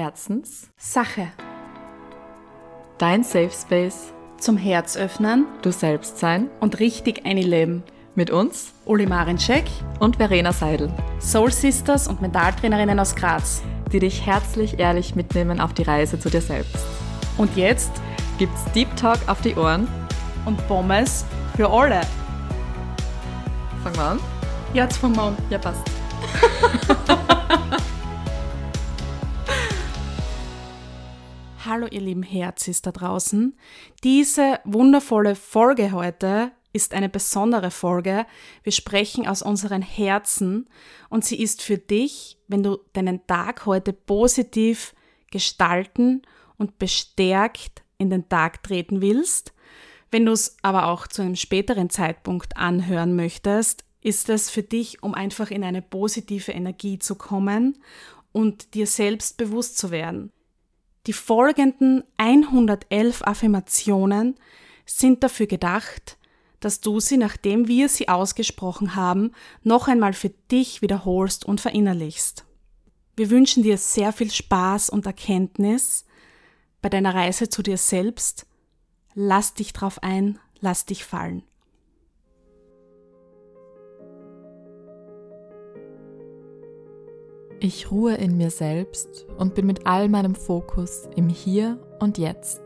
Herzens, Sache. dein Safe Space, Zum Herz öffnen du selbst sein, und richtig einleben. mit uns Uli Marinczek, und Verena Seidel, Soul Sisters und Mentaltrainerinnen aus Graz. die dich herzlich ehrlich mitnehmen auf die Reise zu dir selbst. Und jetzt Gibt's Deep Talk auf die Ohren? und Pommes für alle. Fangen wir an? Jetzt vom Mond. Ja, passt. Hallo ihr lieben Herzis da draußen. Diese wundervolle Folge heute ist eine besondere Folge. Wir sprechen aus unseren Herzen und sie ist für dich, wenn du deinen Tag heute positiv gestalten und bestärkt in den Tag treten willst. Wenn du es aber auch zu einem späteren Zeitpunkt anhören möchtest, ist es für dich, um einfach in eine positive Energie zu kommen und dir selbst bewusst zu werden. Die folgenden 111 Affirmationen sind dafür gedacht, dass du sie, nachdem wir sie ausgesprochen haben, noch einmal für dich wiederholst und verinnerlichst. Wir wünschen dir sehr viel Spaß und Erkenntnis bei deiner Reise zu dir selbst. Lass dich drauf ein, lass dich fallen. Ich ruhe in mir selbst und bin mit all meinem Fokus im Hier und Jetzt.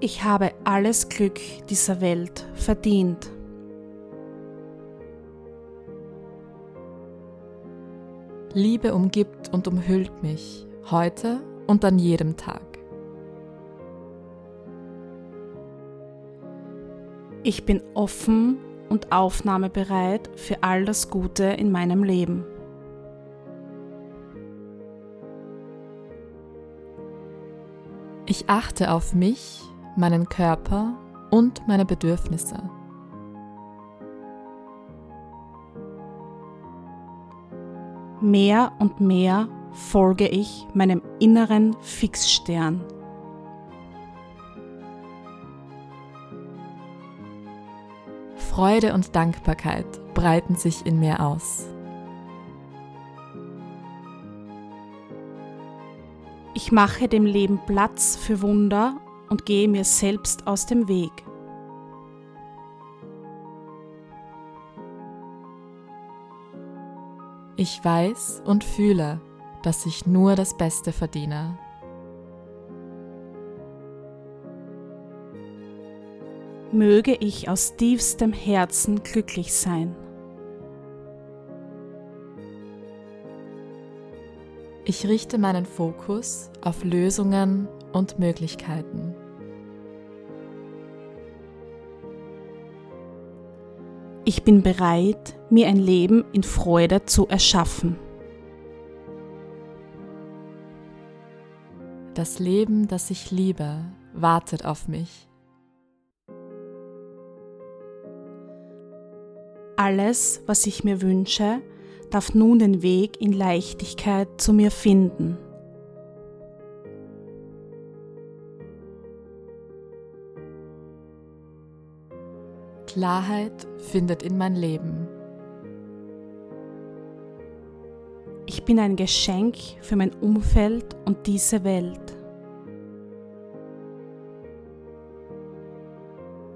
Ich habe alles Glück dieser Welt verdient. Liebe umgibt und umhüllt mich, heute und an jedem Tag. Ich bin offen und aufnahmebereit für all das Gute in meinem Leben. Ich achte auf mich, meinen Körper und meine Bedürfnisse. Mehr und mehr folge ich meinem inneren Fixstern. Freude und Dankbarkeit breiten sich in mir aus. Ich mache dem Leben Platz für Wunder und gehe mir selbst aus dem Weg. Ich weiß und fühle, dass ich nur das Beste verdiene. Möge ich aus tiefstem Herzen glücklich sein. Ich richte meinen Fokus auf Lösungen und Möglichkeiten. Ich bin bereit, mir ein Leben in Freude zu erschaffen. Das Leben, das ich liebe, wartet auf mich. Alles, was ich mir wünsche, darf nun den Weg in Leichtigkeit zu mir finden. Klarheit findet in mein Leben. Ich bin ein Geschenk für mein Umfeld und diese Welt.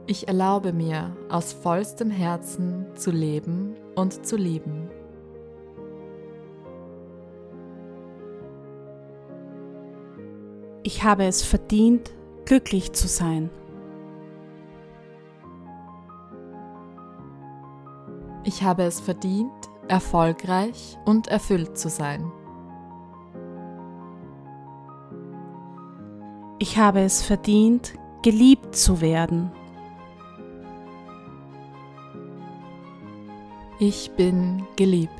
Ich erlaube mir, aus vollstem Herzen zu leben und zu lieben. Ich habe es verdient, glücklich zu sein. Ich habe es verdient, erfolgreich und erfüllt zu sein. Ich habe es verdient, geliebt zu werden. Ich bin geliebt.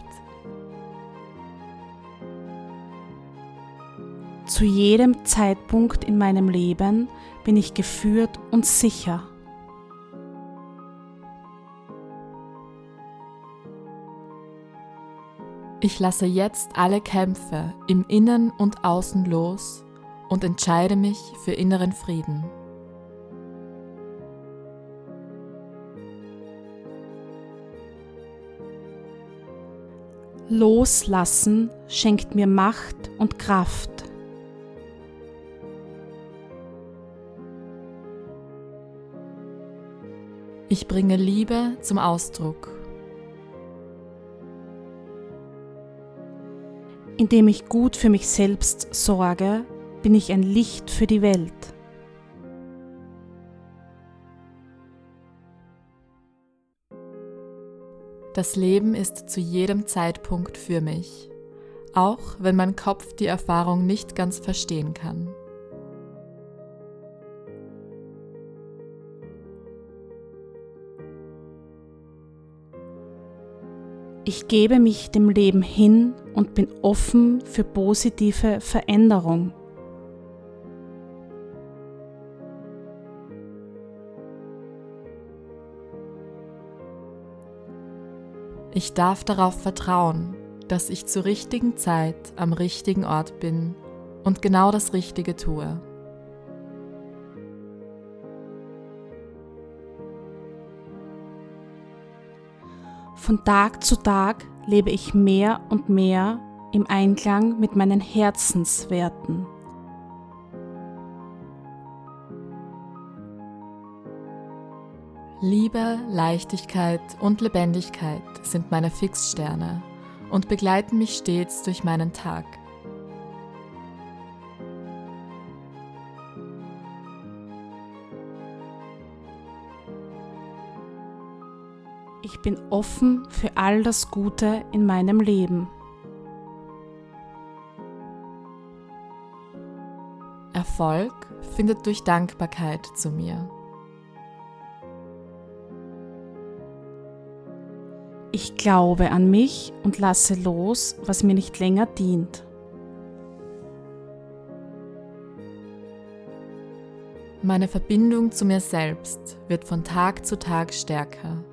Zu jedem Zeitpunkt in meinem Leben bin ich geführt und sicher. Ich lasse jetzt alle Kämpfe im Innen und Außen los und entscheide mich für inneren Frieden. Loslassen schenkt mir Macht und Kraft. Ich bringe Liebe zum Ausdruck. Indem ich gut für mich selbst sorge, bin ich ein Licht für die Welt. Das Leben ist zu jedem Zeitpunkt für mich, auch wenn mein Kopf die Erfahrung nicht ganz verstehen kann. Ich gebe mich dem Leben hin und bin offen für positive Veränderung. Ich darf darauf vertrauen, dass ich zur richtigen Zeit am richtigen Ort bin und genau das Richtige tue. Von Tag zu Tag lebe ich mehr und mehr im Einklang mit meinen Herzenswerten. Liebe, Leichtigkeit und Lebendigkeit sind meine Fixsterne und begleiten mich stets durch meinen Tag. Ich bin offen für all das Gute in meinem Leben. Erfolg findet durch Dankbarkeit zu mir. Ich glaube an mich und lasse los, was mir nicht länger dient. Meine Verbindung zu mir selbst wird von Tag zu Tag stärker.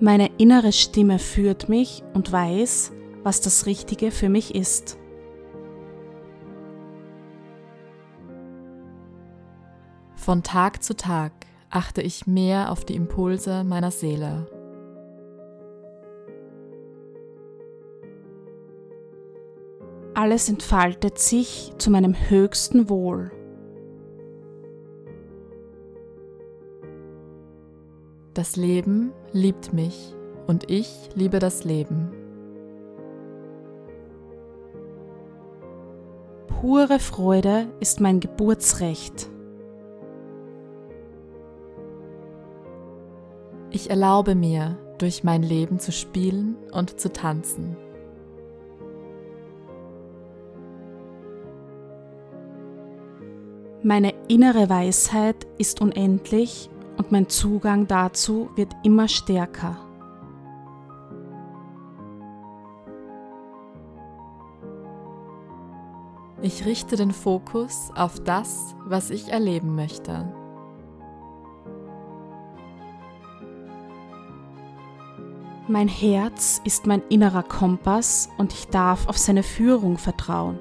Meine innere Stimme führt mich und weiß, was das Richtige für mich ist. Von Tag zu Tag achte ich mehr auf die Impulse meiner Seele. Alles entfaltet sich zu meinem höchsten Wohl. Das Leben liebt mich und ich liebe das Leben. Pure Freude ist mein Geburtsrecht. Ich erlaube mir, durch mein Leben zu spielen und zu tanzen. Meine innere Weisheit ist unendlich und mein Zugang dazu wird immer stärker. Ich richte den Fokus auf das, was ich erleben möchte. Mein Herz ist mein innerer Kompass und ich darf auf seine Führung vertrauen.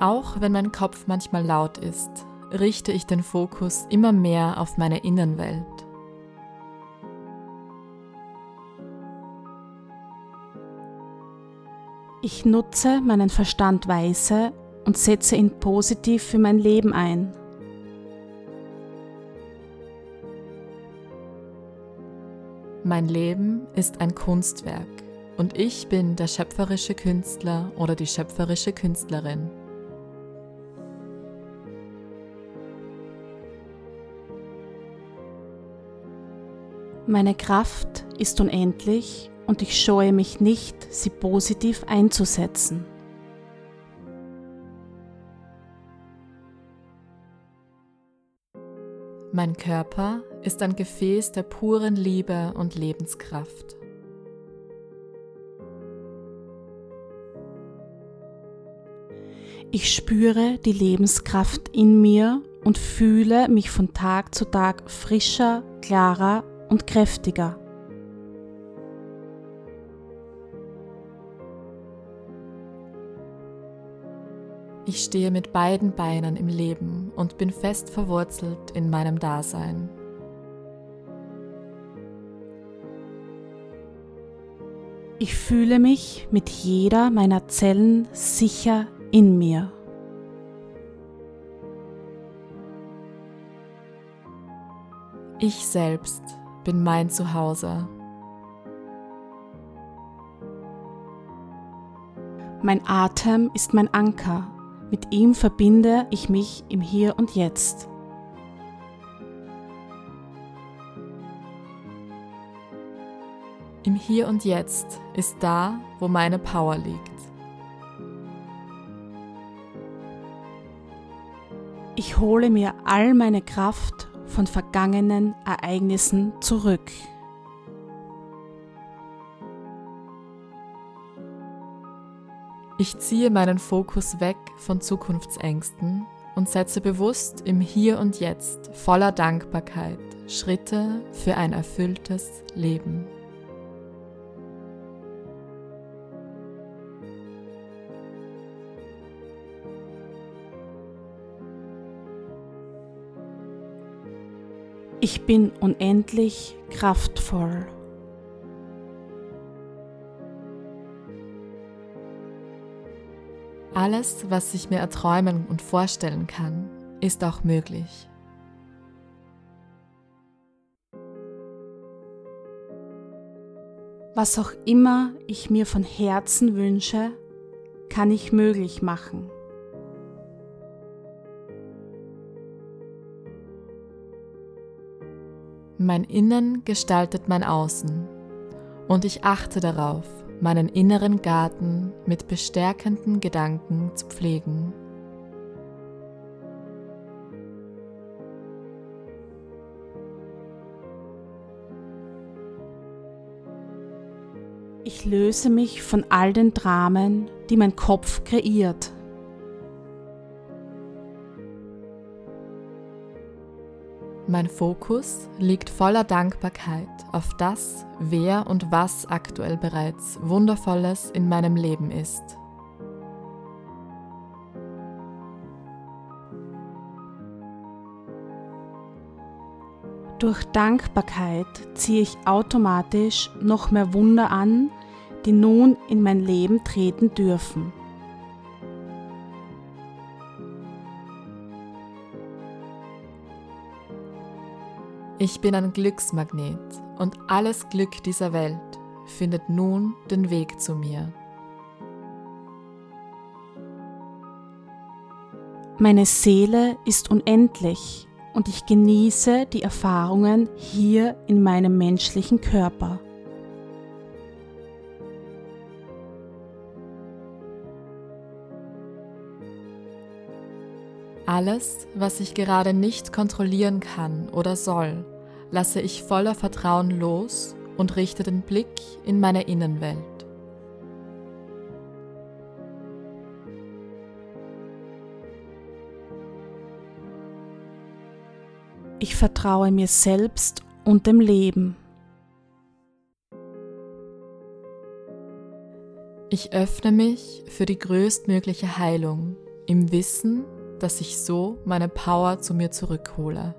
Auch wenn mein Kopf manchmal laut ist, richte ich den Fokus immer mehr auf meine Innenwelt. Ich nutze meinen Verstand weise und setze ihn positiv für mein Leben ein. Mein Leben ist ein Kunstwerk und ich bin der schöpferische Künstler oder die schöpferische Künstlerin. Meine Kraft ist unendlich und ich scheue mich nicht, sie positiv einzusetzen. Mein Körper ist ein Gefäß der puren Liebe und Lebenskraft. Ich spüre die Lebenskraft in mir und fühle mich von Tag zu Tag frischer, klarer und kräftiger. Ich stehe mit beiden Beinen im Leben und bin fest verwurzelt in meinem Dasein. Ich fühle mich mit jeder meiner Zellen sicher in mir. Ich selbst bin mein Zuhause. Mein Atem ist mein Anker. Mit ihm verbinde ich mich im Hier und Jetzt. Im Hier und Jetzt ist da, wo meine Power liegt. Ich hole mir all meine Kraft von vergangenen Ereignissen zurück. Ich ziehe meinen Fokus weg von Zukunftsängsten und setze bewusst im Hier und Jetzt voller Dankbarkeit Schritte für ein erfülltes Leben. Ich bin unendlich kraftvoll. Alles, was ich mir erträumen und vorstellen kann, ist auch möglich. Was auch immer ich mir von Herzen wünsche, kann ich möglich machen. Mein Innen gestaltet mein Außen und ich achte darauf, meinen inneren Garten mit bestärkenden Gedanken zu pflegen. Ich löse mich von all den Dramen, die mein Kopf kreiert. Mein Fokus liegt voller Dankbarkeit auf das, wer und was aktuell bereits Wundervolles in meinem Leben ist. Durch Dankbarkeit ziehe ich automatisch noch mehr Wunder an, die nun in mein Leben treten dürfen. Ich bin ein Glücksmagnet und alles Glück dieser Welt findet nun den Weg zu mir. Meine Seele ist unendlich und ich genieße die Erfahrungen hier in meinem menschlichen Körper. Alles, was ich gerade nicht kontrollieren kann oder soll, lasse ich voller Vertrauen los und richte den Blick in meine Innenwelt. Ich vertraue mir selbst und dem Leben. Ich öffne mich für die größtmögliche Heilung im Wissen, dass ich so meine Power zu mir zurückhole.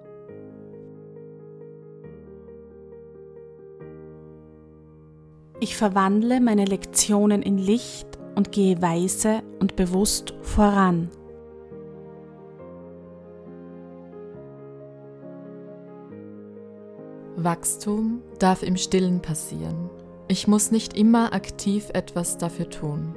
Ich verwandle meine Lektionen in Licht und gehe weise und bewusst voran. Wachstum darf im stillen passieren. Ich muss nicht immer aktiv etwas dafür tun.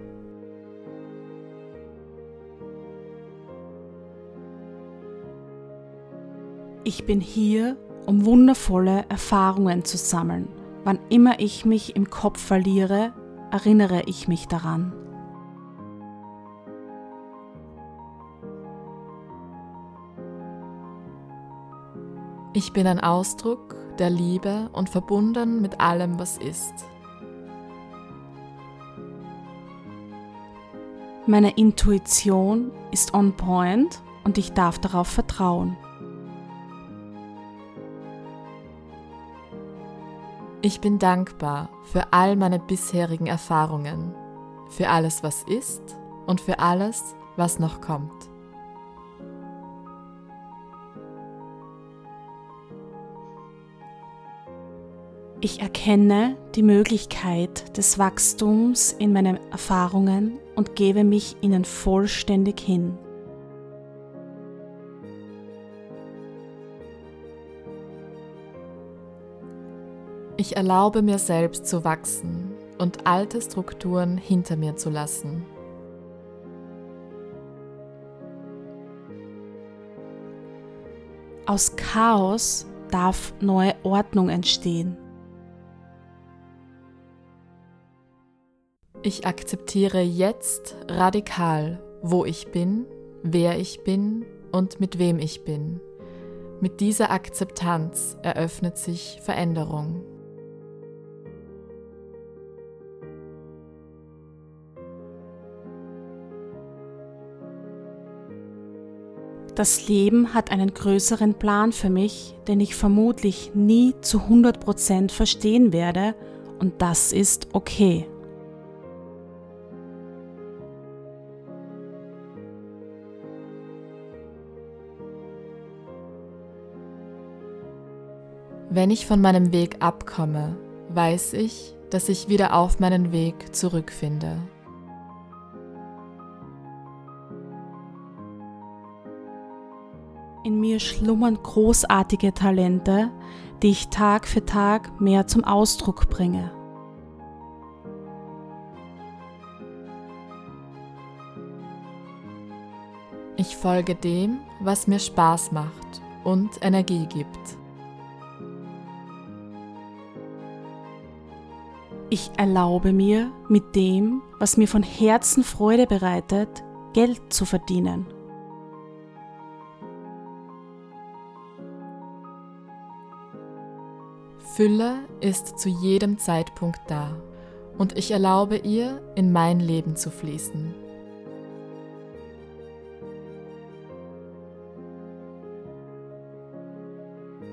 Ich bin hier, um wundervolle Erfahrungen zu sammeln Wann immer ich mich im Kopf verliere, erinnere ich mich daran. Ich bin ein Ausdruck der Liebe und verbunden mit allem, was ist. Meine Intuition ist on point und ich darf darauf vertrauen. Ich bin dankbar für all meine bisherigen Erfahrungen, für alles, was ist und für alles, was noch kommt. Ich erkenne die Möglichkeit des Wachstums in meinen Erfahrungen und gebe mich ihnen vollständig hin. Ich erlaube mir selbst zu wachsen und alte Strukturen hinter mir zu lassen. Aus Chaos darf neue Ordnung entstehen. Ich akzeptiere jetzt radikal, wo ich bin, wer ich bin und mit wem ich bin. Mit dieser Akzeptanz eröffnet sich Veränderung. Das Leben hat einen größeren Plan für mich, den ich vermutlich nie zu 100% verstehen werde und das ist okay. Wenn ich von meinem Weg abkomme, weiß ich, dass ich wieder auf meinen Weg zurückfinde. In mir schlummern großartige Talente, die ich Tag für Tag mehr zum Ausdruck bringe. Ich folge dem, was mir Spaß macht und Energie gibt. Ich erlaube mir, mit dem, was mir von Herzen Freude bereitet, Geld zu verdienen. Fülle ist zu jedem Zeitpunkt da und ich erlaube ihr, in mein Leben zu fließen.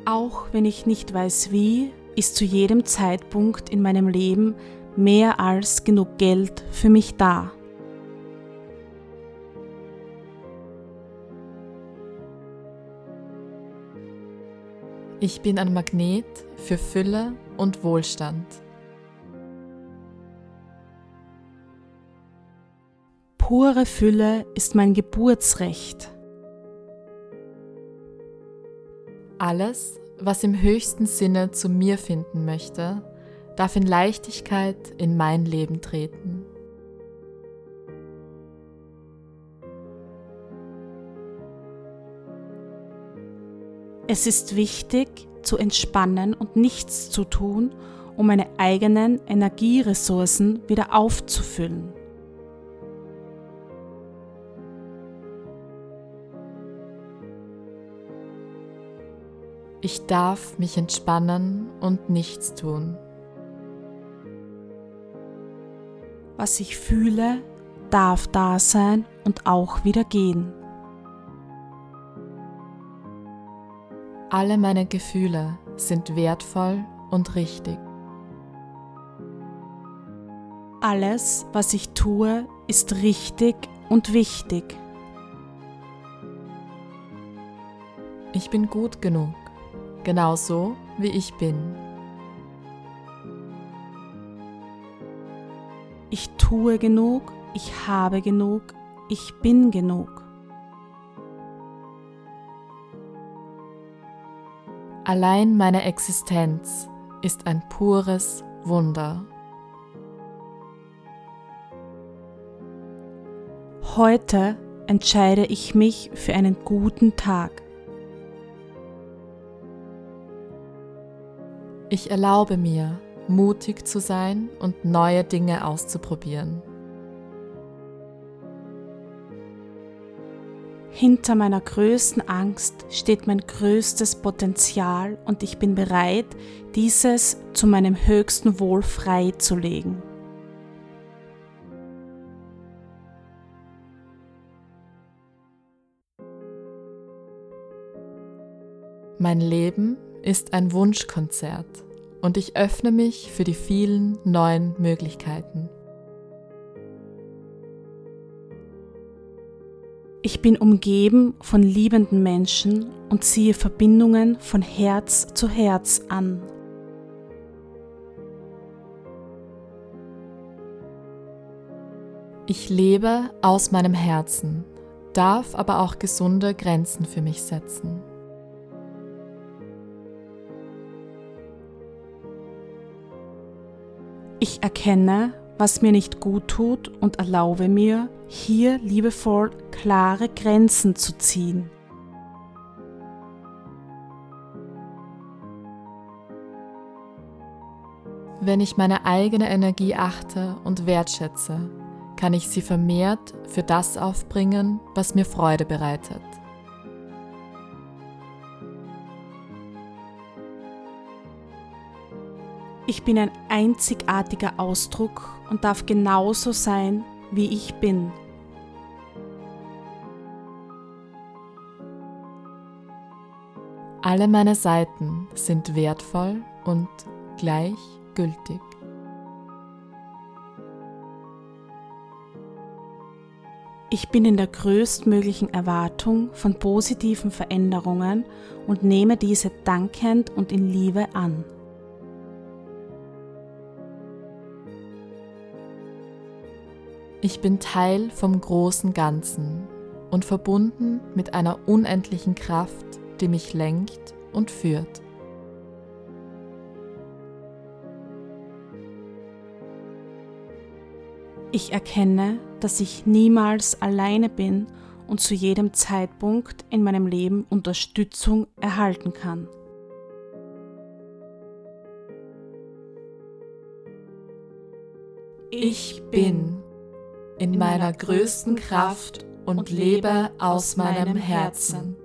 Auch wenn ich nicht weiß wie, ist zu jedem Zeitpunkt in meinem Leben mehr als genug Geld für mich da. Ich bin ein Magnet für Fülle und Wohlstand. Pure Fülle ist mein Geburtsrecht. Alles, was im höchsten Sinne zu mir finden möchte, darf in Leichtigkeit in mein Leben treten. Es ist wichtig, zu entspannen und nichts zu tun, um meine eigenen Energieressourcen wieder aufzufüllen. Ich darf mich entspannen und nichts tun. Was ich fühle, darf da sein und auch wieder gehen. Alle meine Gefühle sind wertvoll und richtig. Alles, was ich tue, ist richtig und wichtig. Ich bin gut genug genauso wie ich bin. Ich tue genug, ich habe genug, ich bin genug. Allein meine Existenz ist ein pures Wunder. Heute entscheide ich mich für einen guten Tag. Ich erlaube mir, mutig zu sein und neue Dinge auszuprobieren. Hinter meiner größten Angst steht mein größtes Potenzial und ich bin bereit, dieses zu meinem höchsten Wohl freizulegen. Mein Leben ist ein Wunschkonzert und ich öffne mich für die vielen neuen Möglichkeiten. Ich bin umgeben von liebenden Menschen und ziehe Verbindungen von Herz zu Herz an. Ich lebe aus meinem Herzen, darf aber auch gesunde Grenzen für mich setzen. Ich erkenne, was mir nicht gut tut und erlaube mir, hier liebevoll klare Grenzen zu ziehen. Wenn ich meine eigene Energie achte und wertschätze, kann ich sie vermehrt für das aufbringen, was mir Freude bereitet. Ich bin ein einzigartiger Ausdruck und darf genauso sein, wie ich bin. Alle meine Seiten sind wertvoll und gleichgültig. Ich bin in der größtmöglichen Erwartung von positiven Veränderungen und nehme diese dankend und in Liebe an. Ich bin Teil vom großen Ganzen und verbunden mit einer unendlichen Kraft, die mich lenkt und führt. Ich erkenne, dass ich niemals alleine bin und zu jedem Zeitpunkt in meinem Leben Unterstützung erhalten kann. Ich bin in meiner größten Kraft und lebe aus meinem Herzen.